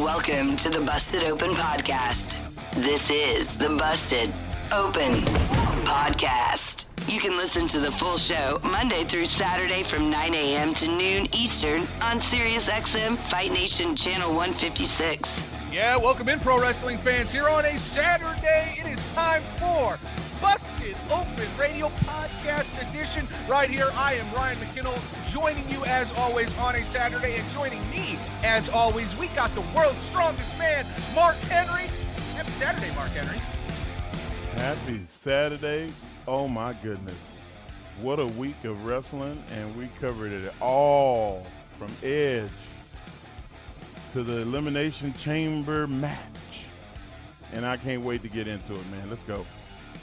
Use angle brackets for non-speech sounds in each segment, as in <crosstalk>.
Welcome to the Busted Open Podcast. This is the Busted Open Podcast. You can listen to the full show Monday through Saturday from 9 a.m. to noon Eastern on SiriusXM Fight Nation Channel 156. Yeah, welcome in, pro wrestling fans. Here on a Saturday, it is time for Busted Open Radio Podcast Edition. Right here, I am Ryan McKinnell, joining you as always on a Saturday, and joining me as always, we got the world's strongest man, Mark Henry. Happy Saturday, Mark Henry. Happy Saturday. Oh my goodness. What a week of wrestling, and we covered it all from Edge to the Elimination Chamber match. And I can't wait to get into it, man. Let's go.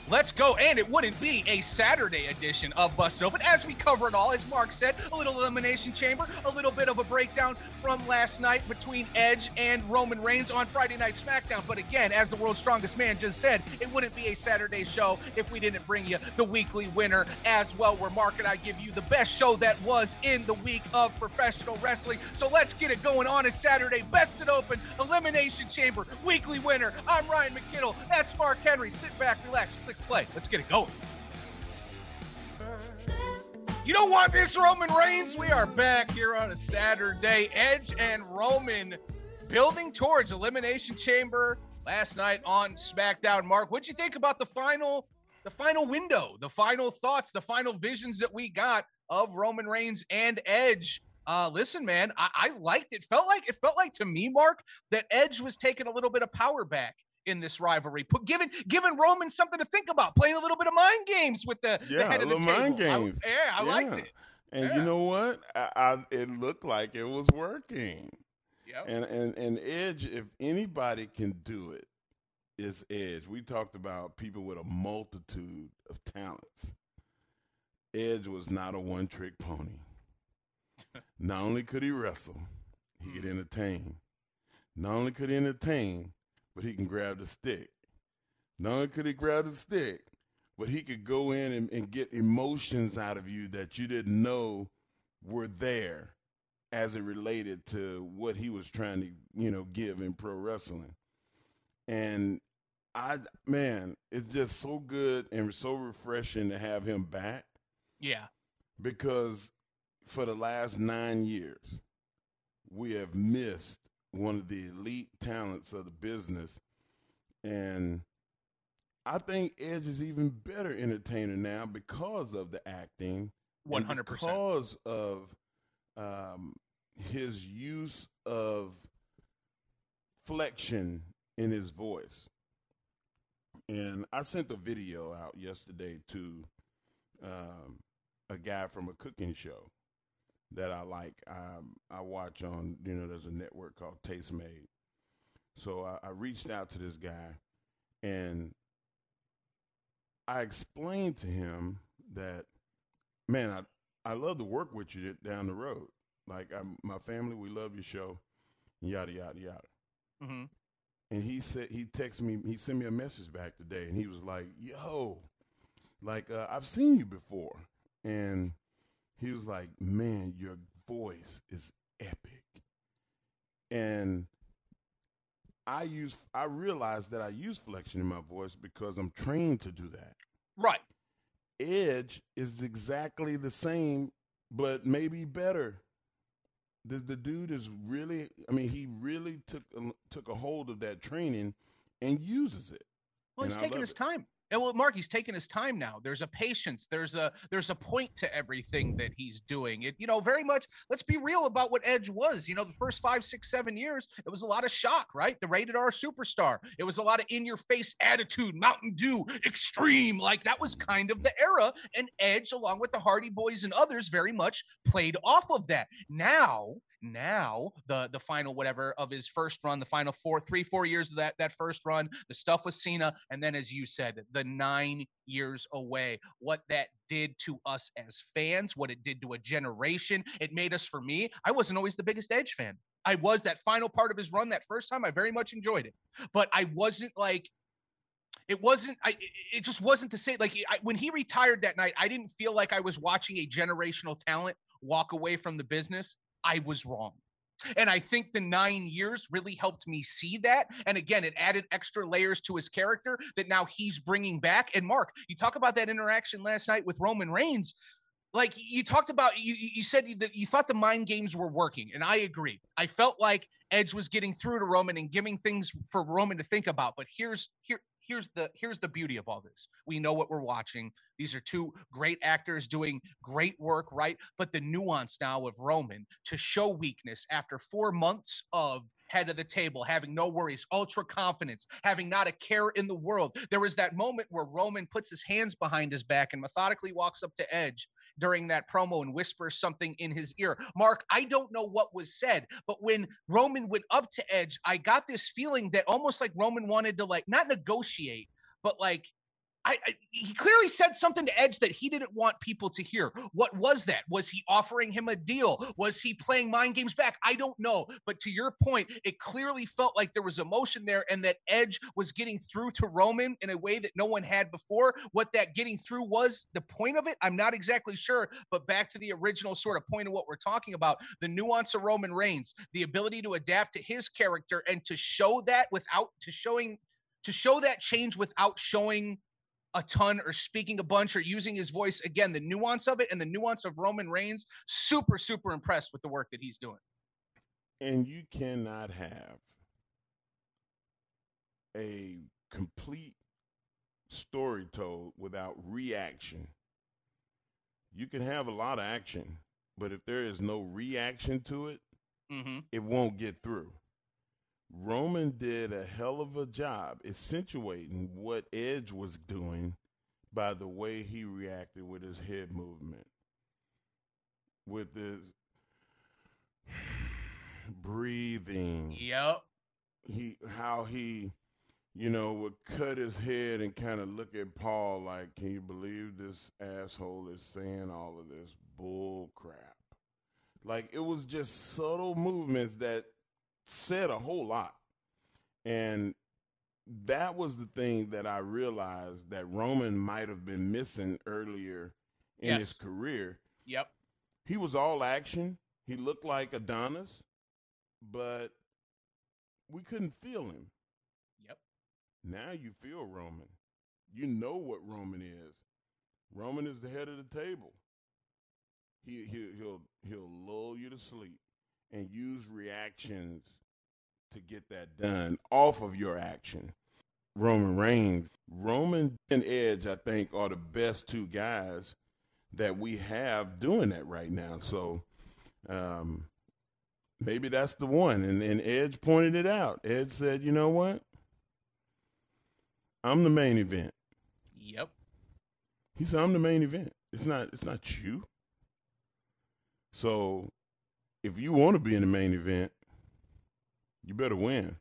Let's go. And it wouldn't be a Saturday edition of Busted Open as we cover it all. As Mark said, a little Elimination Chamber, a little bit of a breakdown from last night between Edge and Roman Reigns on Friday Night SmackDown. But again, as the world's strongest man just said, it wouldn't be a Saturday show if we didn't bring you the weekly winner as well, where Mark and I give you the best show that was in the week of professional wrestling. So let's get it going on a Saturday. Busted Open, Elimination Chamber, weekly winner. I'm Ryan McKinnell. That's Mark Henry. Sit back, relax, click play. Let's get it going. You don't want this, Roman Reigns? We are back here on a Saturday. Edge and Roman building towards Elimination Chamber last night on SmackDown. Mark, what'd you think about the final, the final window, the final thoughts, the final visions that we got of Roman Reigns and Edge? Uh, listen, man, I, I liked it. Felt like it felt like to me, Mark, that Edge was taking a little bit of power back in this rivalry. Put giving giving Roman something to think about, playing a little bit of mind games with the, Yeah, the head a of the little table. mind games. I, yeah, I liked it. And Yeah. you know what? I, I, it looked like it was working. Yep. And, and and Edge, if anybody can do it's Edge. We talked about people with a multitude of talents. Edge was not a one trick pony. <laughs> not only could he wrestle, he could hmm. entertain. Not only could he entertain, but he can grab the stick. None could he grab the stick, but he could go in and, and get emotions out of you that you didn't know were there as it related to what he was trying to, you know, give in pro wrestling. And I man, it's just so good and so refreshing to have him back yeah. because for the last nine years, we have missed one of the elite talents of the business. And I think Edge is even better entertainer now because of the acting. Hundred percent. Because of um, his use of flexion in his voice. And I sent a video out yesterday to um, a guy from a cooking show that I like. Um, I watch on, you know, there's a network called Tastemade. So I, I reached out to this guy and I explained to him that, man, I, I love to work with you down the road. Like, I'm, my family, we love your show, yada, yada, yada. hmm And he said he texted me. He sent me a message back today, and he was like, "Yo, like uh, I've seen you before." And he was like, "Man, your voice is epic." And I use I realized that I use flexion in my voice because I'm trained to do that. Right. Edge is exactly the same, but maybe better. The the dude is really. I mean, he really took a, took a hold of that training and uses it. Well, And he's I taking his it. time. And well, Mark, he's taking his time now. There's a patience. There's a there's a point to everything that he's doing. It, you know, very much. Let's be real about what Edge was. You know, the first five, six, seven years, it was a lot of shock, right? The rated R superstar. It was a lot of in your face attitude, Mountain Dew, extreme. Like that was kind of the era. And Edge, along with the Hardy Boys and others, very much played off of that. Now now the the final whatever of his first run, the final four, three, four years of that that first run, the stuff with Cena, and then as you said, the nine years away, what that did to us as fans, what it did to a generation. It made us, for me, I wasn't always the biggest Edge fan. I was that final part of his run that first time. I very much enjoyed it, but I wasn't like it wasn't i it just wasn't the same like I, when he retired that night i didn't feel like i was watching a generational talent walk away from the business i was wrong and I think the nine years really helped me see that. And again, it added extra layers to his character that now he's bringing back. And Mark, you talk about that interaction last night with Roman Reigns. Like you talked about, you, you said that you thought the mind games were working. And I agree. I felt like Edge was getting through to Roman and giving things for Roman to think about. But here's here here's the here's the beauty of all this. We know what we're watching. These are two great actors doing great work, right? But the nuance now of Roman to show weakness after 4 months of head of the table, having no worries, ultra confidence, having not a care in the world. There was that moment where Roman puts his hands behind his back and methodically walks up to Edge during that promo and whispers something in his ear. Mark, I don't know what was said, but when Roman went up to Edge, I got this feeling that almost like Roman wanted to like not negotiate, but like I, I, he clearly said something to Edge that he didn't want people to hear. What was that? Was he offering him a deal? Was he playing mind games back? I don't know. But to your point, it clearly felt like there was emotion there and that Edge was getting through to Roman in a way that no one had before. What that getting through was, the point of it, I'm not exactly sure. But back to the original sort of point of what we're talking about the nuance of Roman Reigns, the ability to adapt to his character and to show that without to showing to show that change without showing a ton or speaking a bunch or using his voice again the nuance of it and the nuance of roman reigns super super impressed with the work that he's doing. And you cannot have a complete story told without reaction. You can have a lot of action but if there is no reaction to it mm-hmm. it won't get through Roman did a hell of a job accentuating what Edge was doing by the way he reacted with his head movement, with his <sighs> breathing. Yep. He how he, you know, would cut his head and kind of look at Paul like, "Can you believe this asshole is saying all of this bull crap?" Like it was just subtle movements that said a whole lot. And that was the thing that I realized that Roman might have been missing earlier in yes. his career. Yep. He was all action. He looked like Adonis, but we couldn't feel him. Yep. Now you feel Roman. You know what Roman is. Roman is the head of the table. He, he he'll he'll lull you to sleep and use reactions to get that done off of your action. Roman Reigns, Roman and Edge, I think, are the best two guys that we have doing that right now. So um, maybe that's the one. And, and Edge pointed it out. Edge said, you know what? I'm the main event. Yep. He said, I'm the main event. It's not it's not you. So if you want to be in the main event, you better win.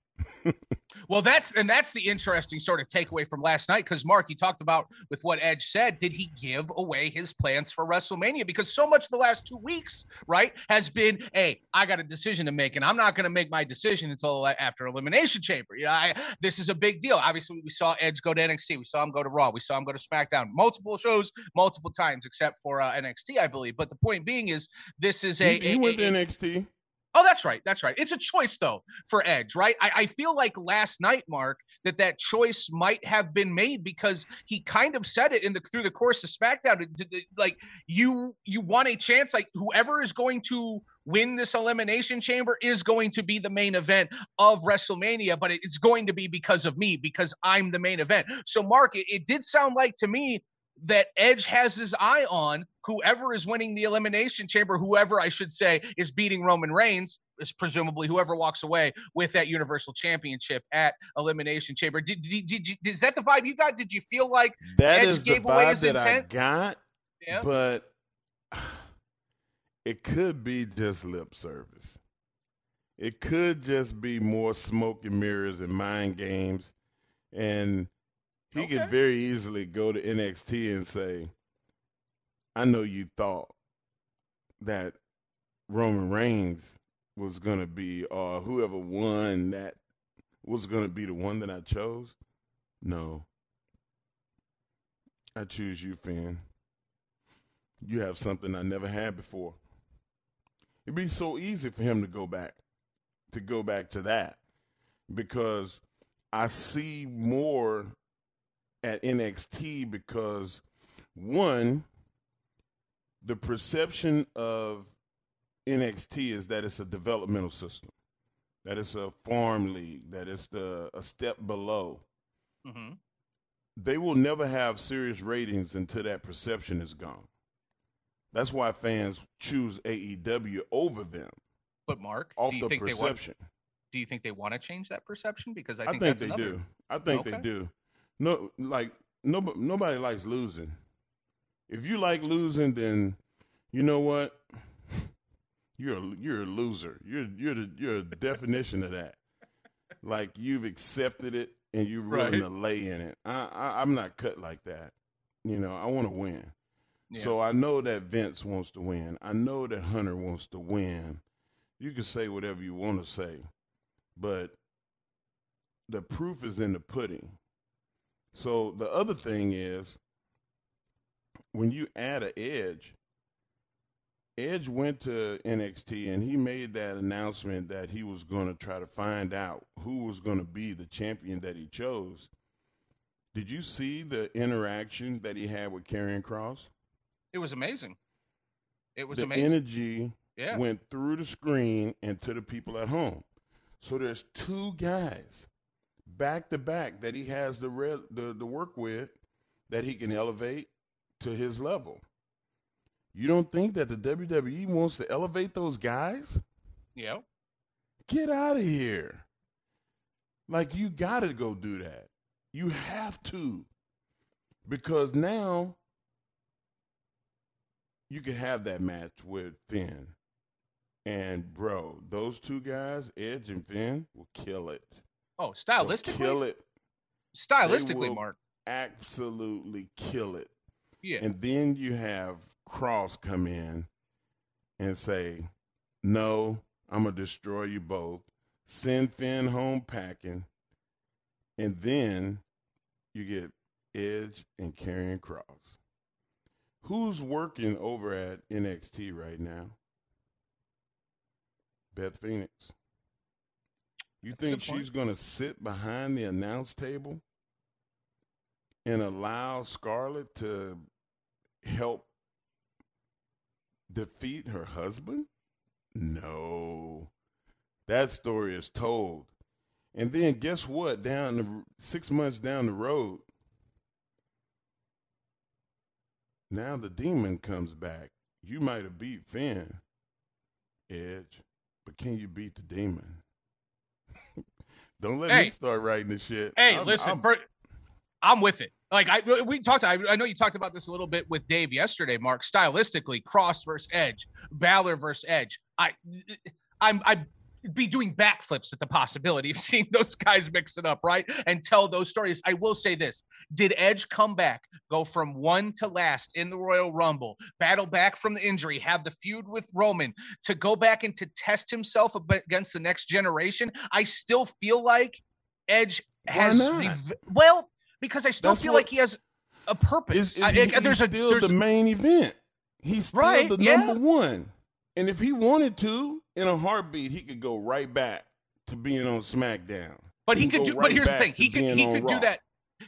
<laughs> well, that's and that's the interesting sort of takeaway from last night because Mark, you talked about with what Edge said. Did he give away his plans for WrestleMania? Because so much the last two weeks, right, has been, hey, I got a decision to make, and I'm not going to make my decision until after Elimination Chamber. Yeah, I, this is a big deal. Obviously, we saw Edge go to NXT, we saw him go to Raw, we saw him go to SmackDown, multiple shows, multiple times, except for uh, NXT, I believe. But the point being is, this is a he, he went a, to NXT. Oh, that's right. That's right. It's a choice though for Edge, right? I, I, feel like last night, Mark, that that choice might have been made because he kind of said it in the through the course of SmackDown. Like you, you want a chance. Like whoever is going to win this elimination chamber is going to be the main event of WrestleMania, but it's going to be because of me because I'm the main event. So, Mark, it, it did sound like to me that Edge has his eye on whoever is winning the elimination chamber, whoever I should say is beating Roman Reigns, is presumably whoever walks away with that Universal Championship at Elimination Chamber. Did, did, did, did is that the vibe you got? Did you feel like that Edge gave away his that intent? I got, yeah. but <sighs> it could be just lip service. It could just be more smoke and mirrors and mind games. And he Okay. could very easily go to NXT and say, I know you thought that Roman Reigns was going to be, or whoever won that was going to be the one that I chose. No. I choose you, Finn. You have something I never had before. It'd be so easy for him to go back, to go back to that, because I see more at NXT because one, the perception of NXT is that it's a developmental system, that it's a farm league, that it's the a step below. hmm They will never have serious ratings until that perception is gone. That's why fans choose AEW over them But Mark, off do you the think they want? perception. Do you think they want to change that perception? Because I I think, think, that's they another. do. I think they do. No, like nobody, nobody likes losing. If you like losing, then you know what? <laughs> You're a, you're a loser. You're you're the you're a definition of that. Like you've accepted it and you're willing Right. to lay in it. I, I I'm not cut like that. You know, I want to win. Yeah. So I know that Vince wants to win. I know that Hunter wants to win. You can say whatever you want to say, but the proof is in the pudding. So the other thing is when you add an edge, Edge went to NXT and he made that announcement that he was going to try to find out who was going to be the champion that he chose. Did you see the interaction that he had with Karrion Kross? it was amazing. It was the amazing. energy yeah. went through the screen and to the people at home. So there's two guys back to back that he has the re- the the work with that he can elevate to his level. You don't think that the WWE wants to elevate those guys? yeah. Get out of here. Like you got to go do that. You have to. Because now you can have that match with Finn. And bro, those two guys, Edge and Finn, will kill it. Oh, They'll stylistically, kill it. stylistically, will- Mark. Absolutely kill it. Yeah. And then you have Kross come in and say, No, I'm going to destroy you both. Send Finn home packing. And then you get Edge and Karrion Kross. Who's working over at NXT right now? Beth Phoenix. You That's think she's going to sit behind the announce table and allow Scarlett to help defeat her husband? No. That story is told. And then guess what? Down the six months down the road, now the demon comes back. You might have beat Finn, Edge, but can you beat the demon? <laughs> Don't let Hey. me start writing this shit. Hey, I'm- listen, I'm- for, I'm with it. Like I, we talked. I, I know you talked about this a little bit with Dave yesterday. Mark, stylistically, Kross versus Edge, Balor versus Edge. I, I'm, I'd be doing backflips at the possibility of <laughs> seeing those guys mix it up, right, and tell those stories. I will say this: Did Edge come back, go from one to last in the Royal Rumble, battle back from the injury, have the feud with Roman, to go back and to test himself against the next generation? I still feel like Edge has rev- well because I still That's feel what- like he has a purpose. Is, is I- he, there's he's a still there's the main event. He's still Right, the yeah. number one. And if he wanted to, in a heartbeat, he could go right back to being on SmackDown. but he can could do. right but here's the thing: he could he could do that.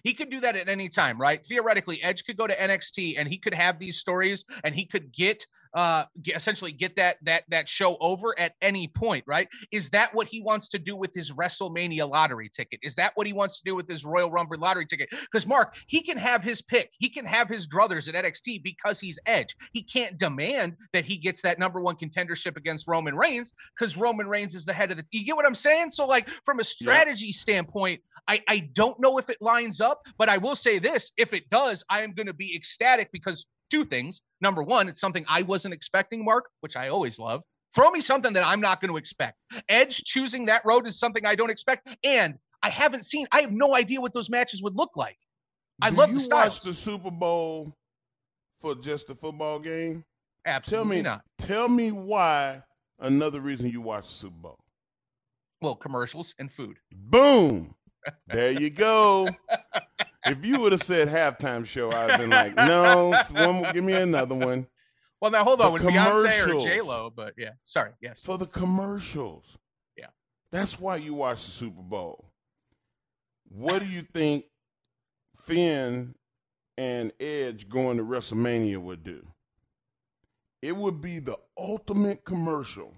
He could do that at any time, right? Theoretically, Edge could go to NXT and he could have these stories, and he could get uh essentially get that that that show over at any point, right? Is that what he wants to do with his WrestleMania lottery ticket? Is that what he wants to do with his Royal Rumble lottery ticket? Because Mark, he can have his pick. He can have his druthers at NXT because he's Edge. He can't demand that he gets that number one contendership against Roman Reigns because Roman Reigns is the head of the. You get what I'm saying? So, like from a strategy standpoint, I I don't know if it lines up, but I will say this: if it does, I am going to be ecstatic because two things. Number one, it's something I wasn't expecting, Mark, which I always love. Throw me something that I'm not going to expect. Edge choosing that road is something I don't expect, and I haven't seen. I have no idea what those matches would look like. I Do love you the watch the Super Bowl for just a football game? Tell Absolutely me, not. tell me why. Another reason you watch the Super Bowl. Well, commercials and food. Boom. There you go. if you would have said halftime show, I'd have been like, no, one, give me another one Well, now hold on. The With Beyonce or. J Lo, but yeah. Sorry. Yes. for the commercials. Yeah. That's why you watch the Super Bowl. What do you think Finn and Edge going to WrestleMania would do? It would be the ultimate commercial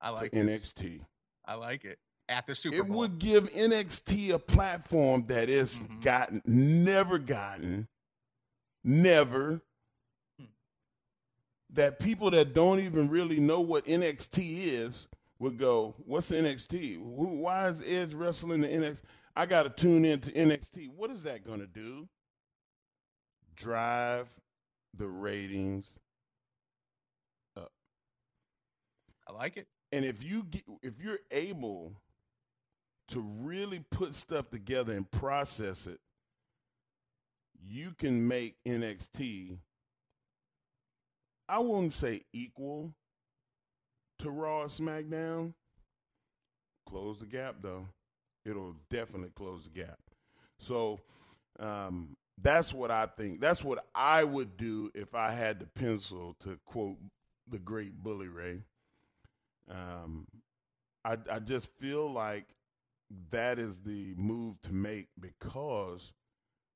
I like for this. NXT. I like it. At the Super it Bowl. would give NXT a platform that it's Mhm. gotten never gotten, never. Hmm. That people that don't even really know what NXT is would go, "What's NXT? Who, why is Edge wrestling the NXT? I got to tune into NXT. What is that going to do? Drive the ratings up. I like it. and if you get, if you're able to really put stuff together and process it, you can make NXT. I wouldn't say equal to Raw SmackDown. Close the gap though. It'll definitely close the gap. So um, that's what I think. That's what I would do if I had the pencil to quote the great Bully Ray. Um, I, I just feel like that is the move to make because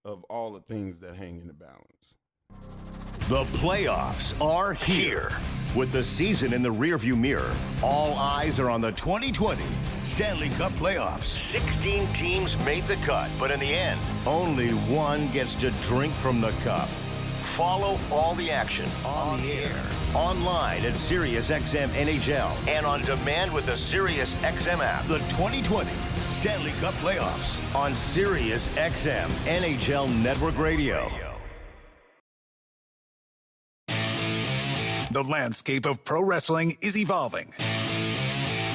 of all the things that hang in the balance. The playoffs are here. With the season in the rearview mirror, all eyes are on the 2020 Stanley Cup playoffs. 16 teams made the cut, but in the end, only one gets to drink from the cup. Follow all the action on the air, online at SiriusXM NHL, and on demand with the SiriusXM app. The 2020 Stanley Cup playoffs on SiriusXM NHL Network Radio. The landscape of pro wrestling is evolving,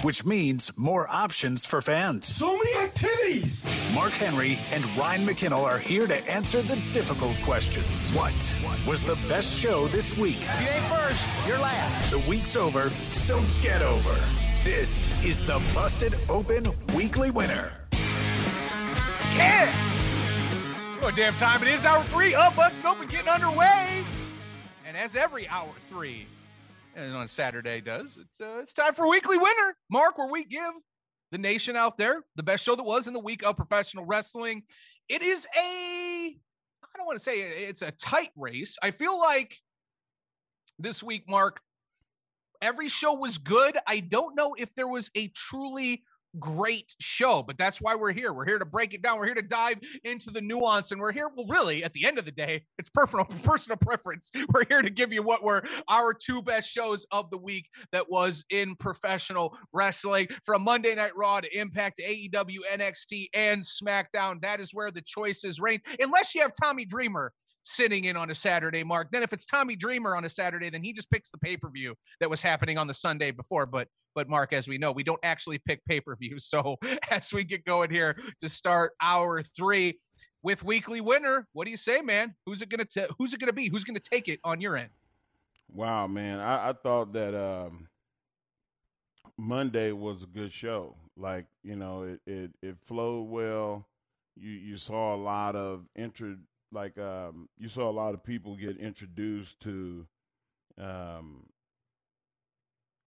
which means more options for fans. So many activities! Mark Henry and Ryan McKinnell are here to answer the difficult questions. What was the best show this week? You ain't first, you're last. The week's over, so get over. This is the Busted Open Weekly Winner. Yeah. What damn time it is? Hour three of Busted Open getting underway. And as every hour three, and on Saturday does, it's uh, it's time for weekly winner, Mark, where we give the nation out there the best show that was in the week of professional wrestling. It is a, I don't want to say it's a tight race. I feel like this week, Mark, every show was good. I don't know if there was a truly great show, but that's why we're here. We're here to break it down. We're here to dive into the nuance, and we're here. Well, really, at the end of the day, it's personal <laughs> personal preference. We're here to give you what were our two best shows of the week that was in professional wrestling, from Monday Night Raw to Impact to AEW, NXT, and SmackDown. That is where the choices reign, unless you have Tommy Dreamer sitting in on a Saturday, Mark. Then if it's Tommy Dreamer on a Saturday, then he just picks the pay-per-view that was happening on the Sunday before. But but Mark, as we know, we don't actually pick pay-per-views. <laughs> So as we get going here to start hour three with weekly winner, what do you say, man? Who's it gonna t- who's it gonna be? Who's gonna take it on your end? Wow, man. I, I thought that um, Monday was a good show. Like, you know, it, it, it flowed well. You you saw a lot of intro like um, you saw a lot of people get introduced to um,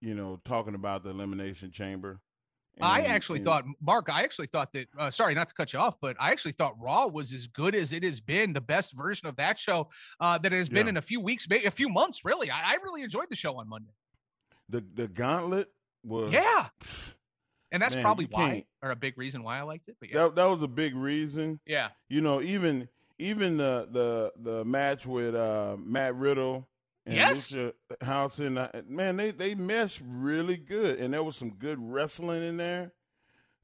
you know, talking about the elimination chamber. I actually and- thought, Mark, I actually thought that, uh, sorry, not to cut you off, but I actually thought Raw was as good as it has been, the best version of that show uh, that it has been Yeah. in a few weeks, maybe a few months, really. I, I really enjoyed the show on Monday. the the gauntlet was Yeah. <sighs> And that's Man, probably why, or a big reason why I liked it. But yeah. that that was a big reason. Yeah. you know, even even the the the match with uh, Matt Riddle and Yes. Lucha House and uh, man, they they meshed really good, and there was some good wrestling in there.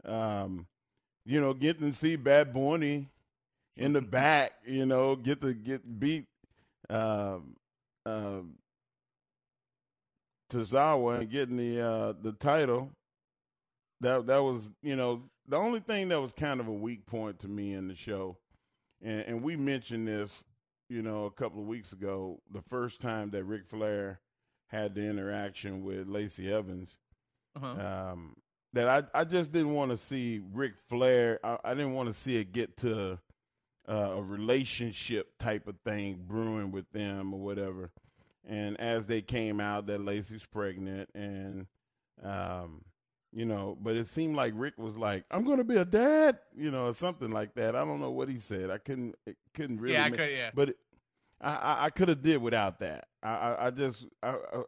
Um, you know, getting to see Bad Bunny in the back, you know, get to get beat. Um, um, Tozawa and getting the uh, the title. That that was you know the only thing that was kind of a weak point to me in the show, and, and we mentioned this you know a couple of weeks ago. The first time that Ric Flair had the interaction with Lacey Evans, Uh-huh. um, that I I just didn't want to see Ric Flair. I, I didn't want to see it get to uh, a relationship type of thing brewing with them or whatever. And as they came out, that Lacey's pregnant, and um, you know, but it seemed like Rick was like, "I'm going to be a dad," you know, or something like that. I don't know what he said. I couldn't it couldn't really. Yeah, I make- could- yeah. But it, I I, I could have did without that. I I, I just I, I,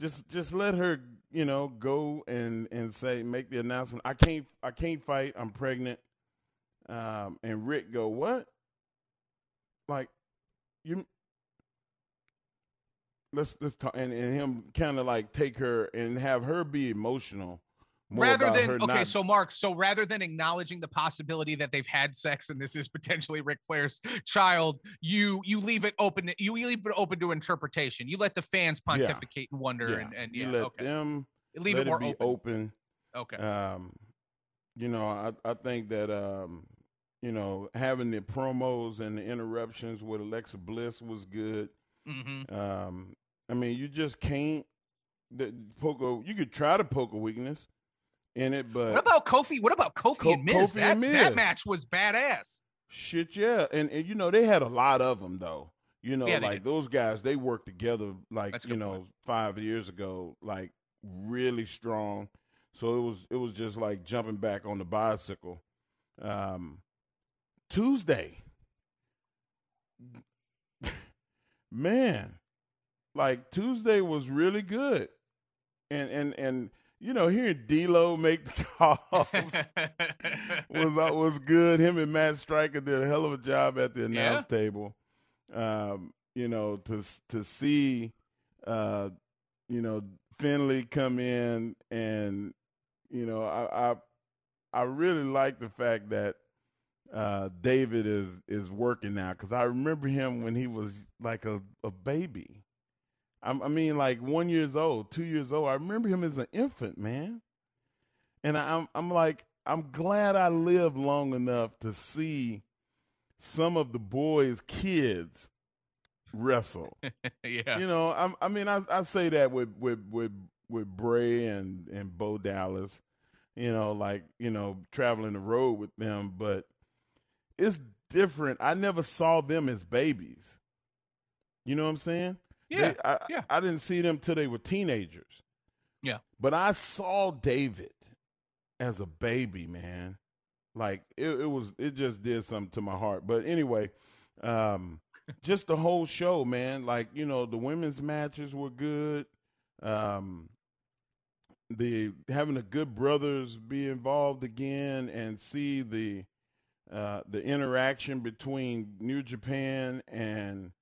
just just let her you know go and and say make the announcement. I can't I can't fight. I'm pregnant. Um, and Rick go what? Like you let's let's talk and, and him kind of like take her and have her be emotional rather than okay, not- so Mark, so rather than acknowledging the possibility that they've had sex and this is potentially Ric Flair's child, you you leave it open. You leave it open to interpretation. You let the fans pontificate and wonder, yeah, and, and you let okay. them leave let it more be open. open. Okay. Um, you know, I I think that um, you know, having the promos and the interruptions with Alexa Bliss was good. Mhm. Um, I mean, you just can't poke a, You could try to poke a weakness in it, but What about Kofi? What about Kofi Ko- and Miz? Kofi that, and that match was badass. Shit, yeah, and and you know they had a lot of them though. You know, Yeah, like those guys, they worked together like That's you know point. five years ago, like really strong. So it was it was just like jumping back on the bicycle. Um, Tuesday, <laughs> man, like Tuesday was really good, and and and you know hearing D'Lo make the calls <laughs> was uh, was good. Him and Matt Striker did a hell of a job at the announce table. Um, you know, to to see, uh, you know, Finlay come in and you know, I I, I really like the fact that uh, David is is working now because I remember him when he was like a, a baby. I mean, like one years old, two years old. I remember him as an infant, man. And I, I'm I'm like I'm glad I lived long enough to see some of the boys' kids wrestle. <laughs> yeah. You know, I'm, I mean, I, I say that with with with with Bray and and Bo Dallas. You know, like you know, traveling the road with them, but it's different. I never saw them as babies. You know what I'm saying? Yeah, They- I, yeah. I didn't see them till they were teenagers. Yeah. But I saw David as a baby, man. Like it, it was, it just did something to my heart. But anyway, um, <laughs> just the whole show, man. Like you know, the women's matches were good. Um, the having the good brothers be involved again and see the uh, the interaction between New Japan and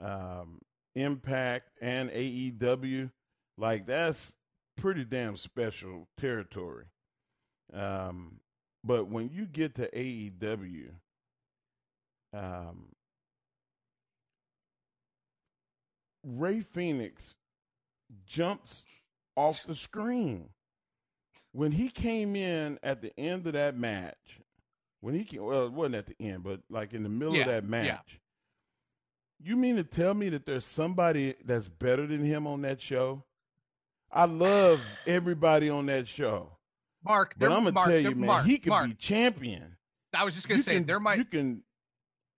um, Impact and AEW, like that's pretty damn special territory. Um, but when you get to AEW, um, Rey Fenix jumps off the screen. When he came in at the end of that match, when he came, well, it wasn't at the end, but like in the middle Yeah, of that match, you mean to tell me that there's somebody that's better than him on that show? I love everybody on that show. Mark, But I'm gonna Mark, tell you, man, Mark, he could Mark, be champion. I was just gonna You say can- there might you can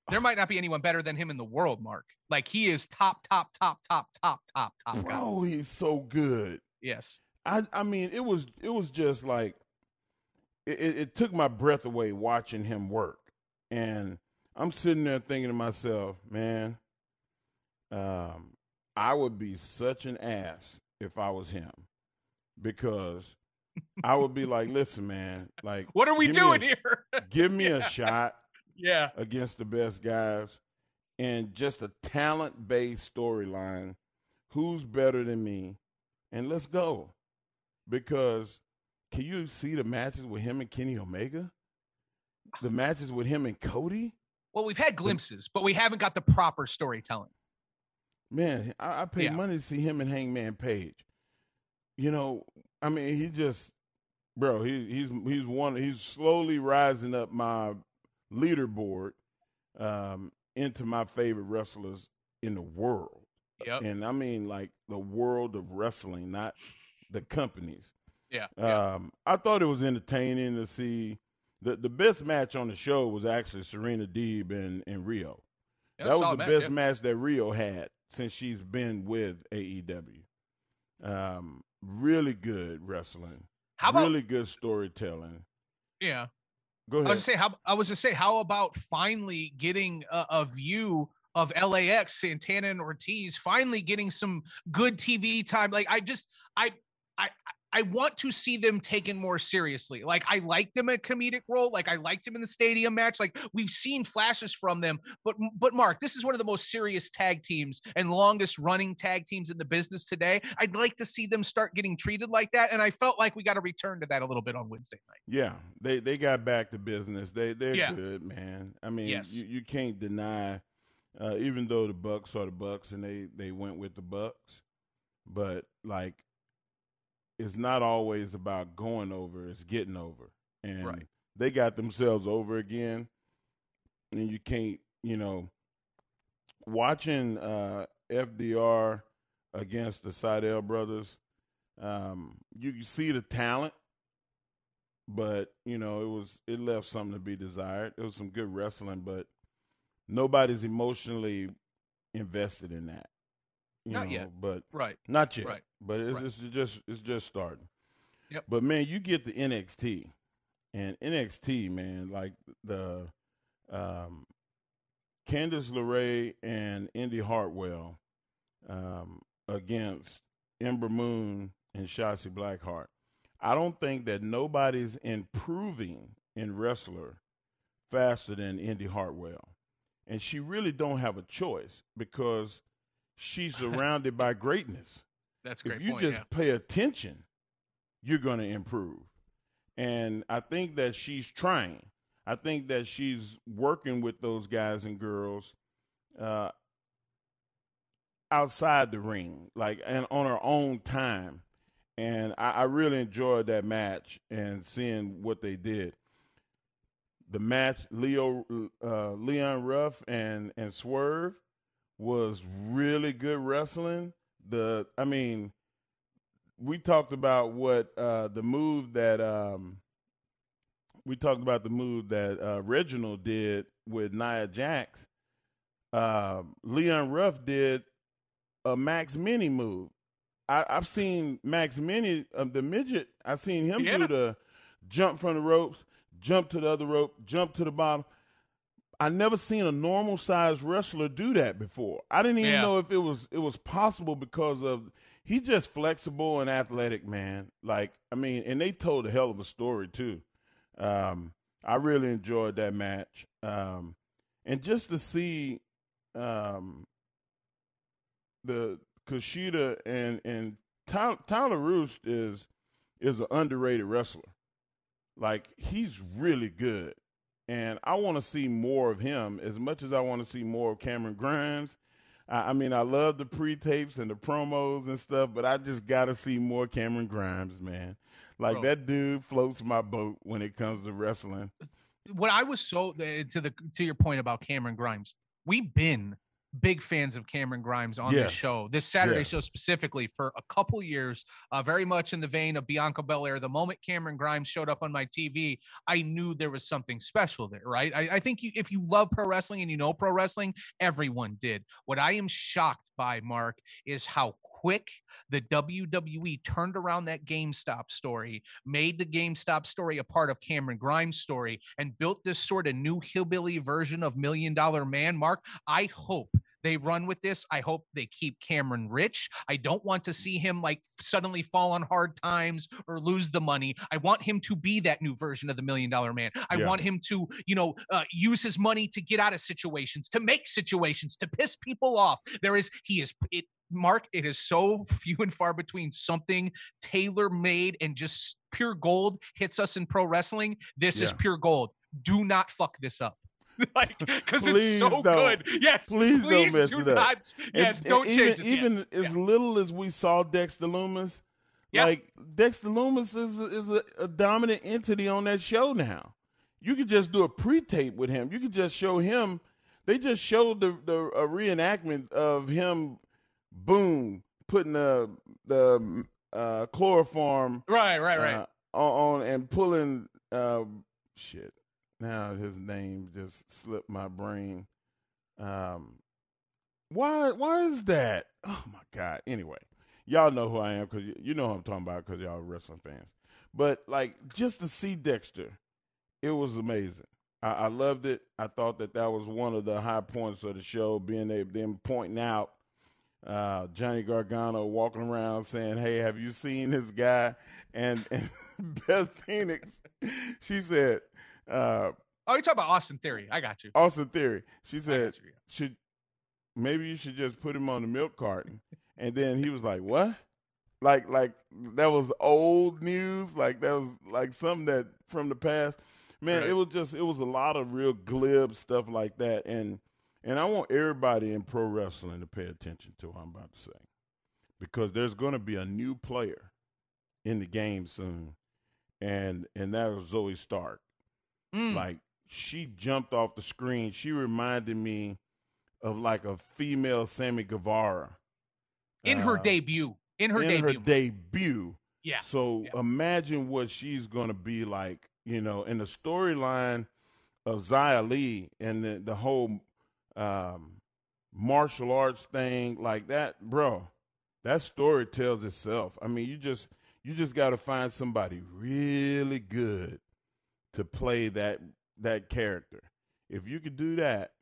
there might not be anyone better than him in the world, Mark. Like he is top, top, top, top, top, top, top. guy. bro, he's so good. Yes. I I mean, it was it was just like it, it, it took my breath away watching him work, and I'm sitting there thinking to myself, man, um, I would be such an ass if I was him, because I would be like, listen, man, like, What are we doing a- here? give me a <laughs> shot yeah. against the best guys and just a talent based storyline. Who's better than me? And let's go. Because can you see the matches with him and Kenny Omega? The matches with him and Cody? Well, we've had glimpses, but we haven't got the proper storytelling. Man, I, I pay Yeah. money to see him and Hangman Page. You know, I mean, he just, bro, he, he's he's one. He's slowly rising up my leaderboard um, into my favorite wrestlers in the world. Yep. And I mean, like the world of wrestling, not the companies. Yeah. yeah. Um, I thought it was entertaining to see. The, the best match on the show was actually Serena Deeb and, and Riho. Yeah, that was the match, best yeah. match that Riho had since she's been with AEW. Um, really good wrestling. How about really good storytelling. yeah? Go ahead. I was to say how I was to say how about finally getting a, a view of LAX Santana and Ortiz finally getting some good TV time. Like I just I I I want to see them taken more seriously. Like I liked them a comedic role. Like I liked them in the stadium match. Like we've seen flashes from them. But but Mark, this is one of the most serious tag teams and longest running tag teams in the business today. I'd like to see them start getting treated like that. And I felt like we got to return to that a little bit on Wednesday night. Yeah, they they got back to business. They they're Yeah. good, man. I mean, Yes. you, you can't deny, uh, even though the Bucks are the Bucks and they they went with the Bucks, but like, it's not always about going over; it's getting over. And Right. they got themselves over again, and you can't, you know, watching uh, FDR against the Sydal brothers. Um, you, you see the talent but you know it was it left something to be desired. It was some good wrestling, but nobody's emotionally invested in that. Not know, yet. but Right. not yet. Right. But it's, Right. it's just it's just starting. Yep. But man, you get the NXT, and NXT man, like the um, Candice LeRae and Indy Hartwell um, against Ember Moon and Shotzi Blackheart. I don't think that nobody's improving in wrestler faster than Indy Hartwell. And she really don't have a choice because she's surrounded by greatness. <laughs> That's great if you point. just yeah. pay attention, you're going to improve. And I think that she's trying. I think that she's working with those guys and girls uh, outside the ring, like and on her own time. And I, I really enjoyed that match and seeing what they did. The match, Leo, uh, Leon Ruff and and Swerve, was really good wrestling. The, I mean, we talked about what uh, the move that um, we talked about the move that uh, Reginald did with Nia Jax. Uh, Leon Ruff did a Max Mini move. I, I've seen Max Mini, um, the midget. I've seen him Yeah. do the jump from the ropes, jump to the other rope, jump to the bottom. I never seen a normal sized wrestler do that before. I didn't even Yeah. know if it was it was possible because of he's just flexible and athletic, man. Like I mean, and they told a hell of a story too. Um, I really enjoyed that match, um, and just to see um, the Kushida and and Tyler, Tyler Rust is is an underrated wrestler. Like he's really good, and I want to see more of him as much as I want to see more of Cameron Grimes. I, I mean, I love the pre-tapes and the promos and stuff, but I just got to see more Cameron Grimes, man. Like Bro. that dude floats my boat when it comes to wrestling. what I was so uh, to the to your point about Cameron Grimes, we've been big fans of Cameron Grimes on Yes. this show, this Saturday Yes. show specifically for a couple years, uh, very much in the vein of Bianca Belair. The moment Cameron Grimes showed up on my TV, I knew there was something special there, right? I, I think you, if you love pro wrestling and you know pro wrestling, everyone did. What I am shocked by, Mark, is how quick the WWE turned around that GameStop story, made the GameStop story a part of Cameron Grimes' story, and built this sort of new hillbilly version of Million Dollar Man. Mark, I hope they run with this. I hope they keep Cameron rich. I don't want to see him like suddenly fall on hard times or lose the money. I want him to be that new version of the Million Dollar Man. I Yeah. want him to, you know, uh, use his money to get out of situations, to make situations, to piss people off. There is, he is, it, Mark, it is so few and far between something tailor made and just pure gold hits us in pro wrestling. This is pure gold. Do not fuck this up. <laughs> like because Please it's so don't. good. Yes, Please don't mess do it up. not- Yes, And- don't and change even. Even yes. as Yeah. little as we saw Dexter Lumis, Yeah. like Dexter Lumis is a, is a, a dominant entity on that show now. You could just do a pre-tape with him. You could just show him. They just showed the the a reenactment of him, boom, putting the the uh, chloroform right, right, right. uh, on, on and pulling uh, shit. Now his name just slipped my brain. Um, why? Why is that? Oh my god. Anyway, y'all know who I am because you, know who I'm talking about because y'all wrestling fans. But like, just to see Dexter, it was amazing. I, I loved it. I thought that that was one of the high points of the show, being able them pointing out uh, Johnny Gargano walking around saying, "Hey, have you seen this guy?" And, and <laughs> Beth Phoenix, she said, uh, oh, you talking about Austin Theory? I got you. Austin Theory. She said, you. yeah. "Should maybe you should just put him on the milk carton?" And then he was like, "What?" Like, like that was old news. Like that was like something that from the past. Man, Right. it was just it was a lot of real glib stuff like that, and and I want everybody in pro wrestling to pay attention to what I'm about to say, because there's going to be a new player in the game soon, and and that was Zoey Stark. Mm. Like she jumped off the screen. She reminded me of like a female Sammy Guevara in her uh, debut. In her in debut. her debut. yeah. So Yeah. imagine what she's going to be like, you know, in the storyline of Xia Li and the, the whole um, martial arts thing, like that, bro. That story tells itself. I mean, you just you just got to find somebody really good to play that that character. If you could do that,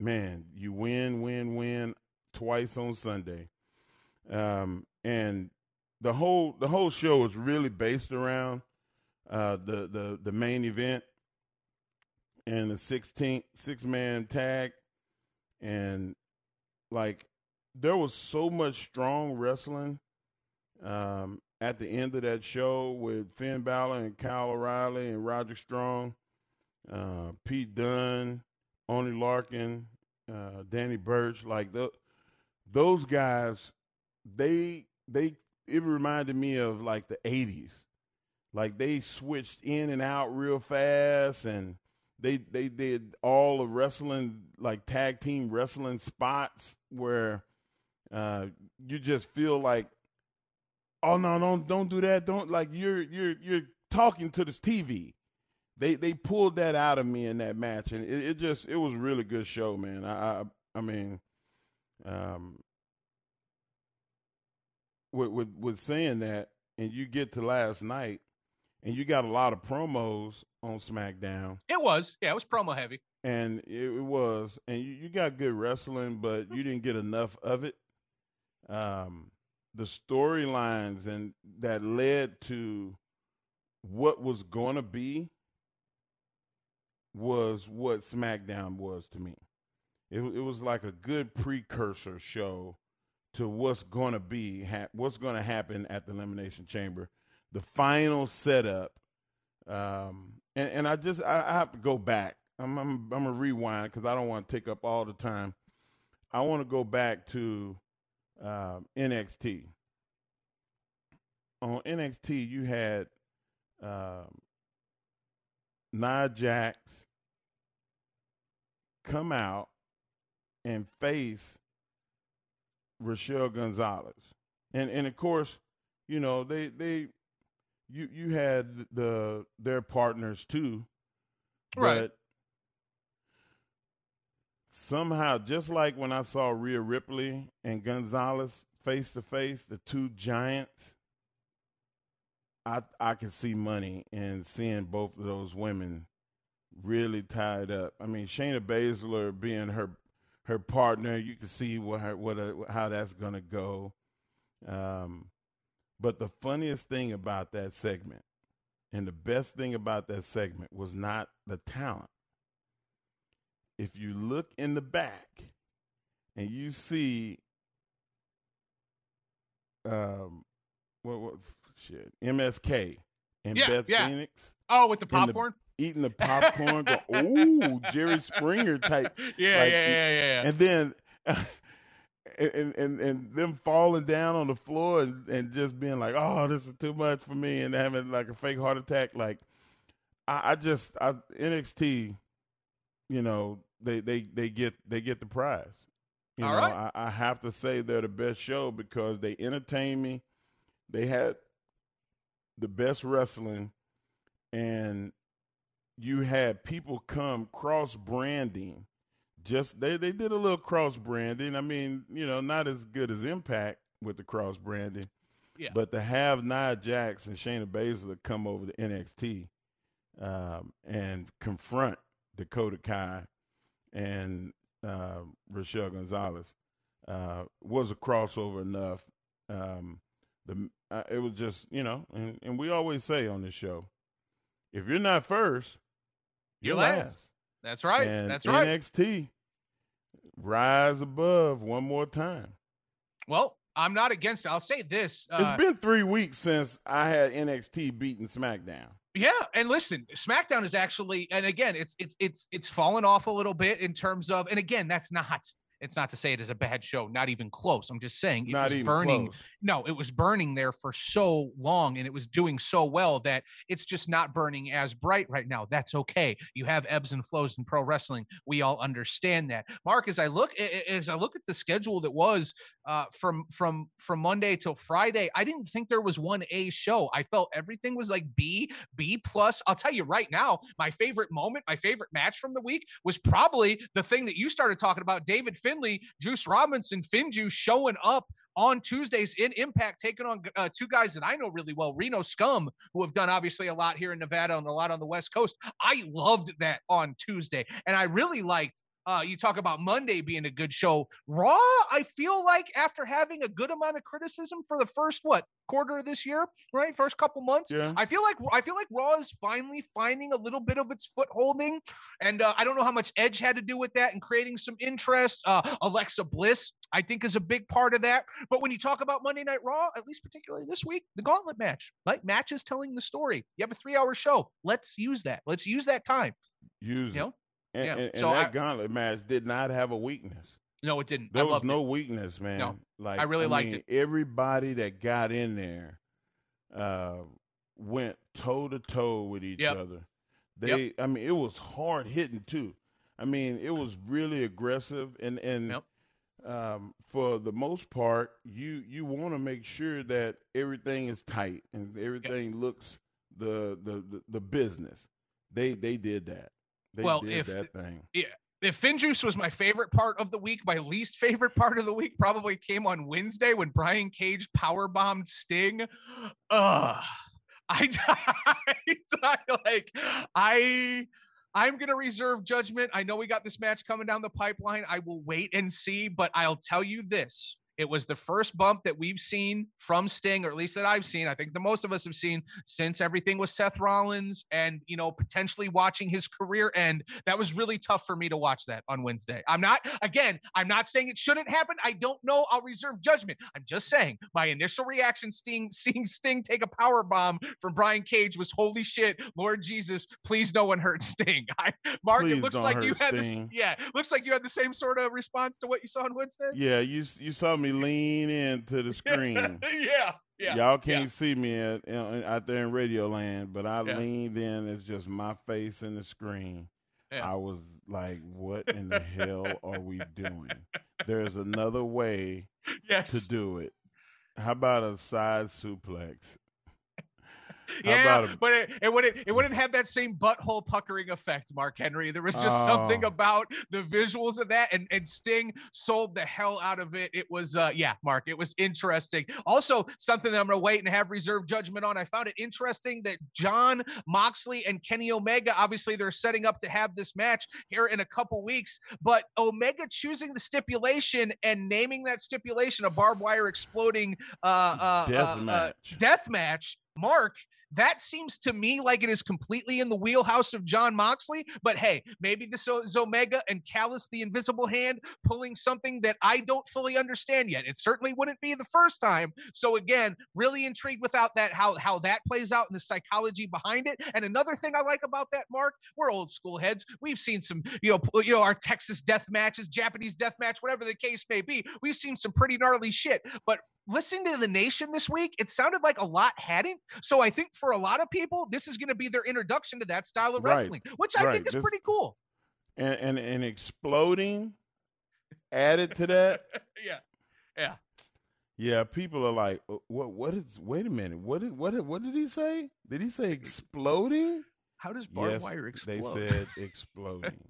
man, you win, win, win twice on Sunday. Um, and the whole the whole show is really based around uh, the the the main event and the 16 six man tag and like there was so much strong wrestling um, at the end of that show with Finn Balor and Kyle O'Reilly and Roger Strong, uh, Pete Dunne, Oney Lorcan, uh, Danny Burch, like the, those guys, they they it reminded me of like the '80s, like they switched in and out real fast, and they they did all the wrestling like tag team wrestling spots where uh, you just feel like oh no don't don't do that. Don't like you're you're you're talking to this tv they they pulled that out of me in that match and it, it just it was a really good show man. I i, I mean um with, with with saying that and you get to last night and you got a lot of promos on smackdown. It was. Yeah, it was promo heavy. and it, it was. And you, you got good wrestling but you didn't get enough of it. Um the storylines and that led to what was going to be was what smackdown was to me it, it was like a good precursor show to what's going to be ha- what's going to happen at the elimination chamber the final setup um, and, and I just I, I have to go back. I'm I'm, I'm gonna rewind because I don't want to take up all the time. I want to go back to um, NXT. On NXT, you had um, Nia Jax come out and face Rochelle Gonzalez, and and of course, you know they they you you had the their partners too, Right. but somehow, just like when I saw Rhea Ripley and Gonzalez face to face, the two giants, I I could see money in seeing both of those women really tied up. I mean, Shayna Baszler being her her partner, you can see what her, what uh how that's gonna go. Um, but the funniest thing about that segment, and the best thing about that segment, was not the talent. If you look in the back and you see, um, what, what shit, MSK and Yeah, Beth yeah. Phoenix Oh, with the popcorn. eating the <laughs> popcorn, go, ooh, Jerry Springer type. <laughs> Yeah, like, yeah, yeah, yeah, yeah. And then <laughs> and, and and them falling down on the floor and, and just being like, oh, this is too much for me, and having like a fake heart attack. Like, I, I just I, NXT, you know, they they they get they get the prize. You All know, right. I, I have to say they're the best show because they entertain me. They had the best wrestling, and you had people come cross branding just they they did a little cross branding. I mean, you know, not as good as Impact with the cross branding. Yeah. But to have Nia Jax and Shayna Baszler come over to NXT um, and confront Dakota Kai and uh, Rochelle Gonzalez uh, was a crossover enough. Um, the uh, it was just you know, and, and we always say on this show, if you're not first, You're you're last. last. That's right. And That's right. NXT rise above one more time. well, I'm not against it. I'll say this. Uh, it's been three weeks since I had NXT beating SmackDown. Yeah, and listen, SmackDown is actually, and again, it's it's it's it's fallen off a little bit in terms of, and again, that's not. It's not to say it is a bad show, not even close. I'm just saying it Not was burning. close. No, it was burning there for so long and it was doing so well that it's just not burning as bright right now. That's okay. You have ebbs and flows in pro wrestling. We all understand that. Mark, as I look as I look at the schedule that was uh, from from from Monday till Friday, I didn't think there was one A show. I felt everything was like B, B plus. I'll tell you right now, my favorite moment, my favorite match from the week was probably the thing that you started talking about, David Finlay, Juice Robinson, Finju showing up on Tuesdays in Impact, taking on uh, two guys that I know really well, Reno Scum, who have done obviously a lot here in Nevada and a lot on the West Coast. I loved that on Tuesday, and I really liked. Uh, you talk about Monday being a good show. Raw, I feel like after having a good amount of criticism for the first what quarter of this year, right? First couple months, Yeah. I feel like I feel like Raw is finally finding a little bit of its footholding, and uh, I don't know how much Edge had to do with that and creating some interest. Uh, Alexa Bliss, I think, is a big part of that. But when you talk about Monday Night Raw, at least particularly this week, the Gauntlet match, like matches telling the story. You have a three-hour show. Let's use that. Let's use that time. Use You know? And, Yeah. and, and So that I- gauntlet match did not have a weakness. No, it didn't. There I was no it. weakness, man. No, Like I really liked mean, it. Everybody that got in there uh, went toe to toe with each Yep. other. They, I mean, it was hard hitting too. I mean, it was really aggressive, and and Yep. um, for the most part, you you want to make sure that everything is tight and everything looks the, the the the business. They they did that. They Well, if- that thing. if FinJuice was my favorite part of the week, my least favorite part of the week probably came on Wednesday when Brian Cage power bombed Sting. Ugh. I, <laughs> I like I I'm gonna reserve judgment. I know we got this match coming down the pipeline. I will wait and see, but I'll tell you this. It was the first bump that we've seen from Sting, or at least that I've seen. I think the most of us have seen since everything was Seth Rollins and, you know, potentially watching his career end. That was really tough for me to watch that on Wednesday. I'm not, again, I'm not saying it shouldn't happen. I don't know. I'll reserve judgment. I'm just saying my initial reaction Sting, <laughs> seeing Sting take a power bomb from Brian Cage was holy shit, Lord Jesus, please no one hurt Sting. <laughs> I, Mark, Please it looks like you had this, yeah, looks like you had the same sort of response to what you saw on Wednesday. Yeah, you you saw me lean into the screen. <laughs> yeah, yeah. Y'all can't see me at, you know, out there in Radio Land, but I Yeah. leaned in. It's just my face in the screen. Yeah. I was like, "What in the hell are we doing?" There's another way <laughs> yes. to do it. How about a side suplex? <laughs> Yeah, but it, it wouldn't it wouldn't have that same butthole puckering effect, Mark Henry. There was just something Oh. about the visuals of that, and and Sting sold the hell out of it. It was uh yeah, Mark, it was interesting. Also, something that I'm gonna wait and have reserved judgment on. I found it interesting that Jon Moxley and Kenny Omega, obviously, they're setting up to have this match here in a couple weeks, but Omega choosing the stipulation and naming that stipulation a barbed wire exploding uh uh, Death uh, uh, match. death match. Mark, That seems to me like it is completely in the wheelhouse of Jon Moxley. But hey, maybe this is Omega and Callis the invisible hand, pulling something that I don't fully understand yet. It certainly wouldn't be the first time. So again, really intrigued without that how how that plays out and the psychology behind it. And another thing I like about that, Mark, we're old school heads. We've seen some, you know, you know, our Texas death matches, Japanese death match, whatever the case may be. We've seen some pretty gnarly shit. But listening to the nation this week, it sounded like a lot hadn't. So I think for a lot of people, this is going to be their introduction to that style of wrestling, which I right. think is Just, pretty cool. And, and and exploding added to that. <laughs> yeah. Yeah. Yeah, people are like, uh, "What? What is? Wait a minute. What did? What? What did he say? Did he say exploding? How does barbed yes, wire explode? They said <laughs> exploding.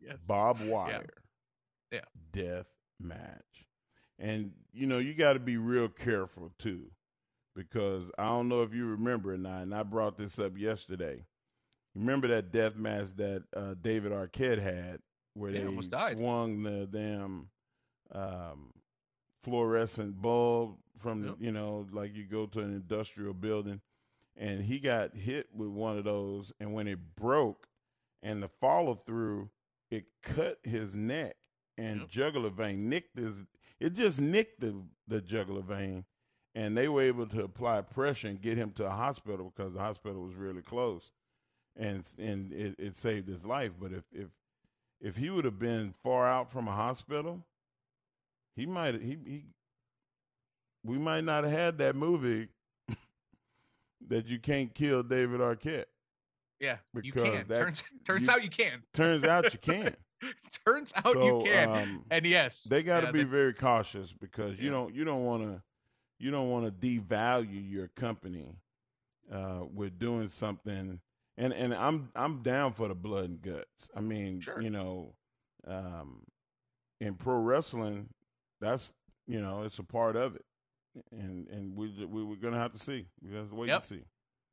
yes. Barbed wire. Yeah. yeah. Death match, and you know you got to be real careful too, because I don't know if you remember or not, and I brought this up yesterday. Remember that death match that uh, David Arquette had, where yeah, they swung the damn um, fluorescent bulb from yep. the, you know, like you go to an industrial building, and he got hit with one of those, and when it broke, and the follow through, it cut his neck and yep. jugular vein, nicked his. It just nicked the the jugular vein, and they were able to apply pressure and get him to a hospital because the hospital was really close, and and it, it saved his life. But if if if he would have been far out from a hospital, he might he he we might not have had that movie <coughs> that you can't kill David Arquette. Yeah, because you can. Turns turns you, out you can. Turns out you can. <laughs> turns out so, you can. Um, and yes, they got to yeah, be they, very cautious because you yeah. don't you don't want to you don't want to devalue your company uh, with doing something. And and I'm I'm down for the blood and guts. I mean, sure. you know, um, in pro wrestling, that's you know it's a part of it, and and we we we're gonna have to see. We have to wait yep. and see.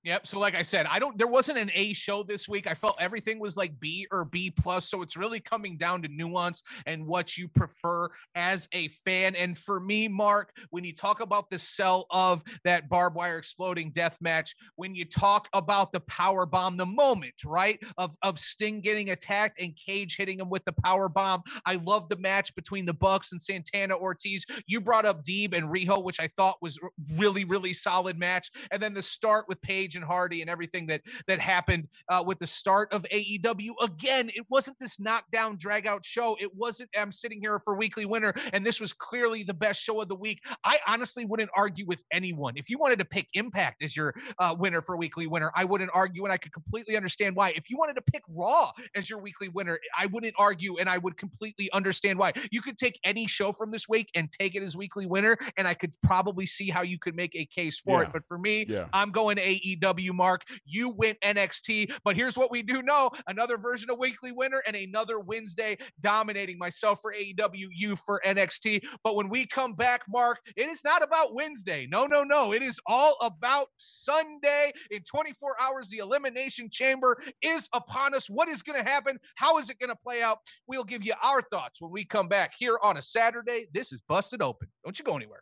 Yep. So, like I said, I don't. There wasn't an A show this week. I felt everything was like B or B plus. So it's really coming down to nuance and what you prefer as a fan. And for me, Mark, when you talk about the sell of that barbed wire exploding death match, when you talk about the power bomb, the moment right of of Sting getting attacked and Cage hitting him with the power bomb, I love the match between the Bucks and Santana Ortiz. You brought up Deeb and Riho, which I thought was really really solid match, and then the start with Page and Hardy and everything that that happened uh, with the start of AEW. Again, it wasn't this knockdown drag out show. It wasn't. I'm sitting here for weekly winner, and this was clearly the best show of the week. I honestly wouldn't argue with anyone if you wanted to pick Impact as your uh, winner for weekly winner. I wouldn't argue, and I could completely understand why. If you wanted to pick Raw as your weekly winner, I wouldn't argue, and I would completely understand why. You could take any show from this week and take it as weekly winner, and I could probably see how you could make a case for yeah. it. But for me, yeah. I'm going AEW AEW, Mark. You went NXT, but here's what we do know another version of Weekly Winner and another Wednesday dominating myself for AEW, you for NXT. But when we come back, Mark, it is not about Wednesday. No, no, no. It is all about Sunday. In 24 hours, the Elimination Chamber is upon us. What is going to happen? How is it going to play out? We'll give you our thoughts when we come back here on a Saturday. This is Busted Open. Don't you go anywhere.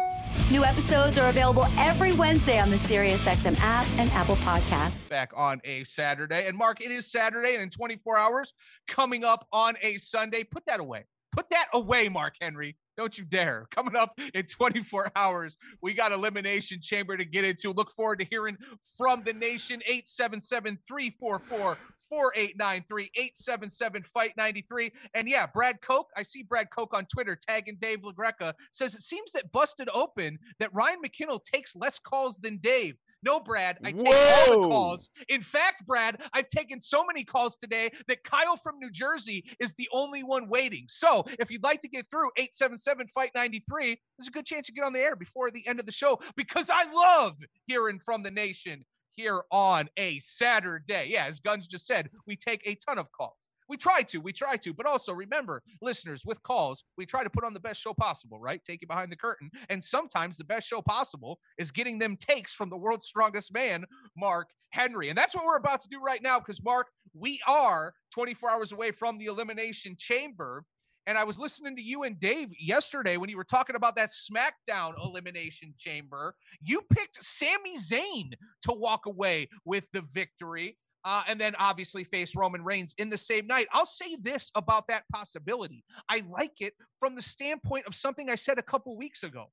New episodes are available every Wednesday on the SiriusXM app and Apple Podcasts. Back on a Saturday. And Mark, it is Saturday, and in 24 hours, coming up on a Sunday. Put that away. Put that away, Mark Henry. Don't you dare. <laughs> Coming up in 24 hours, we got Elimination Chamber to get into. Look forward to hearing from the nation. 877 344 4893 877 Fight 93. And yeah, Brad Koch, I see Brad Koch on Twitter tagging Dave LaGreca, says it seems that busted open that Ryan McKinnell takes less calls than Dave. No, Brad, I take Whoa. all the calls. In fact, Brad, I've taken so many calls today that Kyle from New Jersey is the only one waiting. So if you'd like to get through 877 Fight 93, there's a good chance you get on the air before the end of the show because I love hearing from the nation here on a Saturday. Yeah, as Guns just said, we take a ton of calls. We try to, we try to, but also remember, listeners, with calls, we try to put on the best show possible, right? Take you behind the curtain. And sometimes the best show possible is getting them takes from the world's strongest man, Mark Henry. And that's what we're about to do right now because, Mark, we are 24 hours away from the Elimination Chamber. And I was listening to you and Dave yesterday when you were talking about that SmackDown Elimination Chamber. You picked Sami Zayn to walk away with the victory. Uh, and then obviously face Roman Reigns in the same night. I'll say this about that possibility. I like it from the standpoint of something I said a couple weeks ago.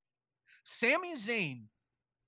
Sami Zayn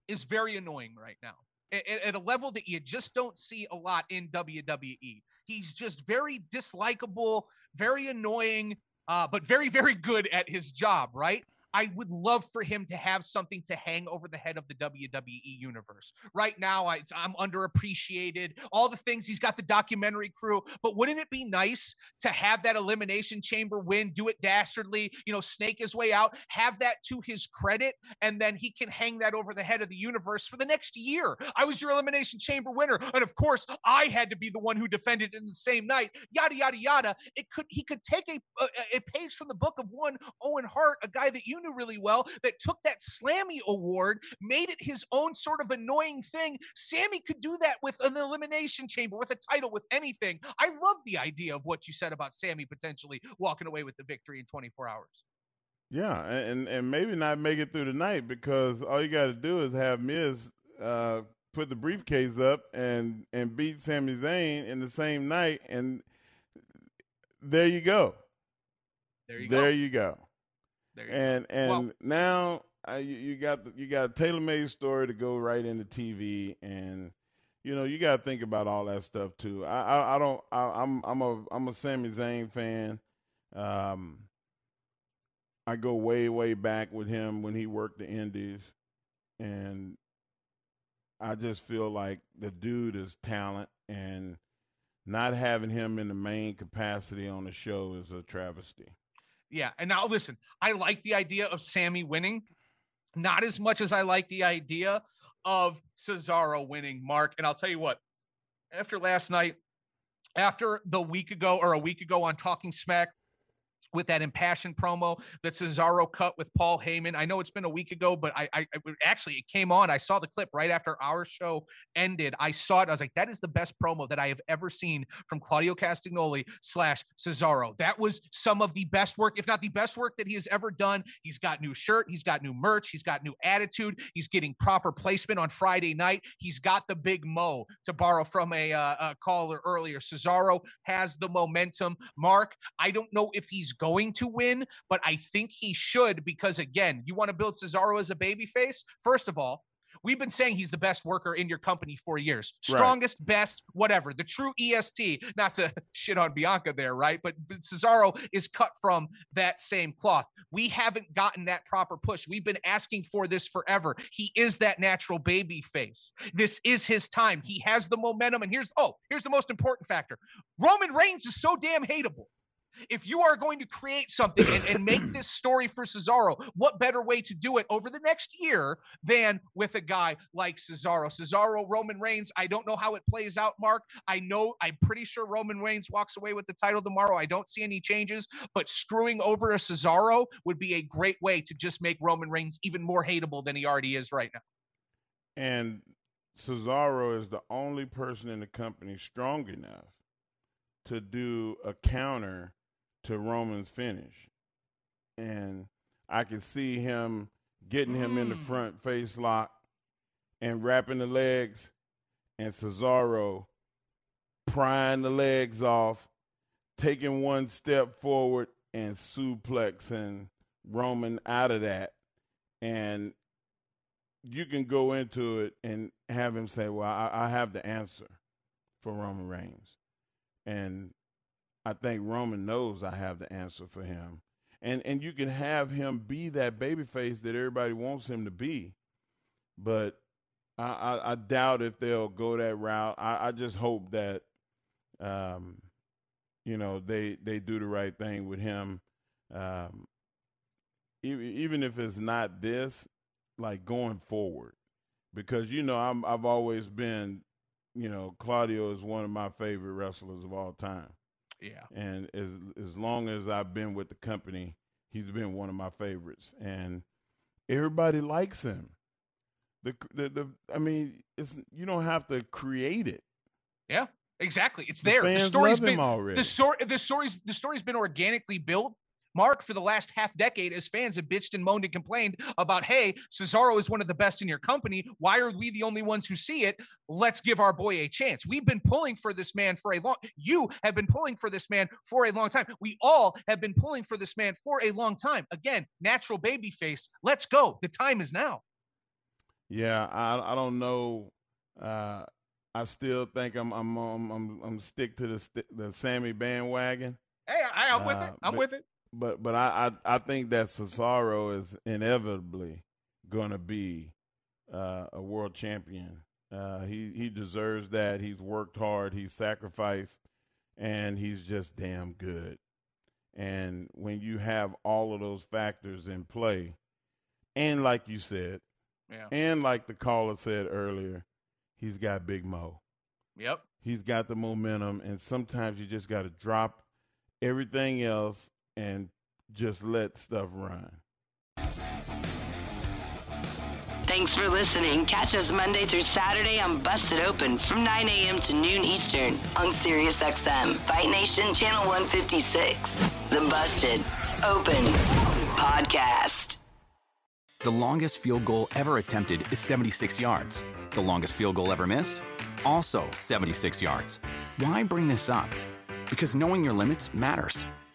is very annoying right now at, at, a level that you just don't see a lot in WWE. He's just very dislikable, very annoying, uh, but very, very good at his job, right? I would love for him to have something to hang over the head of the WWE universe. Right now, I, am underappreciated. All the things he's got the documentary crew, but wouldn't it be nice to have that elimination chamber win, do it dastardly, you know, snake his way out, have that to his credit, and then he can hang that over the head of the universe for the next year. I was your elimination chamber winner, and of course, I had to be the one who defended in the same night. Yada yada yada. It could he could take a a, a page from the book of one Owen Hart, a guy that you knew really well that took that Slammy award, made it his own sort of annoying thing. Sami could do that with an elimination chamber, with a title, with anything. I love the idea of what you said about Sami potentially walking away with the victory in 24 hours. Yeah, and and maybe not make it through the night because all you got to do is have Miz uh, put the briefcase up and and beat Sami Zayn in the same night, and there you go. There you there go. You go and go. and well, now uh, you, you, got the, you got a tailor made story to go right into TV, and you know you got to think about all that stuff too. I I, I don't I, am I'm, I'm a I'm a Sami Zayn fan. Um, I go way way back with him when he worked the Indies, and I just feel like the dude is talent and. Not having him in the main capacity on the show is a travesty. Yeah. And now listen, I like the idea of Sami winning, not as much as I like the idea of Cesaro winning, Mark. And I'll tell you what, after last night, after the week ago or a week ago on Talking Smack, with that impassioned promo that Cesaro cut with Paul Heyman. I know it's been a week ago, but I, I, I, actually it came on. I saw the clip right after our show ended. I saw it. I was like, that is the best promo that I have ever seen from Claudio Castagnoli slash Cesaro. That was some of the best work, if not the best work that he has ever done. He's got new shirt, he's got new merch, he's got new attitude, he's getting proper placement on Friday night. He's got the big mo to borrow from a, uh, a caller earlier. Cesaro has the momentum. Mark, I don't know if he's going to win, but I think he should because again, you want to build Cesaro as a baby face. First of all, we've been saying he's the best worker in your company for years. Strongest, right. best, whatever. The true EST, not to <laughs> shit on Bianca there, right? But, but Cesaro is cut from that same cloth. We haven't gotten that proper push. We've been asking for this forever. He is that natural baby face. This is his time. He has the momentum. And here's, oh, here's the most important factor Roman Reigns is so damn hateable. If you are going to create something and, and, make this story for Cesaro, what better way to do it over the next year than with a guy like Cesaro? Cesaro, Roman Reigns, I don't know how it plays out, Mark. I know, I'm pretty sure Roman Reigns walks away with the title tomorrow. I don't see any changes, but screwing over a Cesaro would be a great way to just make Roman Reigns even more hateable than he already is right now. And Cesaro is the only person in the company strong enough to do a counter to Roman's finish. And I could see him getting him mm. in the mm. front face lock and wrapping the legs and Cesaro prying the legs off, taking one step forward and suplexing Roman out of that. And you can go into it and have him say, Well, I, I have the answer for Roman Reigns. And I think Roman knows I have the answer for him. And and you can have him be that babyface that everybody wants him to be. But I, I, I doubt if they'll go that route. I, I just hope that um, you know, they they do the right thing with him. Um, even if it's not this, like going forward, because you know I'm I've always been, you know, Claudio is one of my favorite wrestlers of all time. Yeah. And as as long as I've been with the company, he's been one of my favorites, and everybody likes him. The the, the I mean, it's you don't have to create it. Yeah, exactly. It's The there. The, fans story's love him been already. the story. The story's the story's been organically built. Mark, for the last half decade, as fans have bitched and moaned and complained about, hey, Cesaro is one of the best in your company. Why are we the only ones who see it? Let's give our boy a chance. We've been pulling for this man for a long. You have been pulling for this man for a long time. We all have been pulling for this man for a long time. Again, natural baby face. Let's go. The time is now. Yeah, I I don't know. Uh, I still think I'm I'm I'm I'm, I'm stick to the the Sami bandwagon. Hey, I, I'm with Uh, it. I'm but- with it. But but I I, I think that Cesaro is inevitably going to be uh, a world champion. Uh, he he deserves that. He's worked hard. He's sacrificed, and he's just damn good. And when you have all of those factors in play, and like you said, Yeah. and like the caller said earlier, he's got Big Mo. Yep. He's got the momentum, and sometimes you just got to drop everything else and just let stuff run. Thanks for listening. Catch us Monday through Saturday on Busted Open from 9 a.m. to noon Eastern on SiriusXM, Fight Nation Channel 156. The Busted Open Podcast. The longest field goal ever attempted is 76 yards. The longest field goal ever missed? Also 76 yards. Why bring this up? Because knowing your limits matters,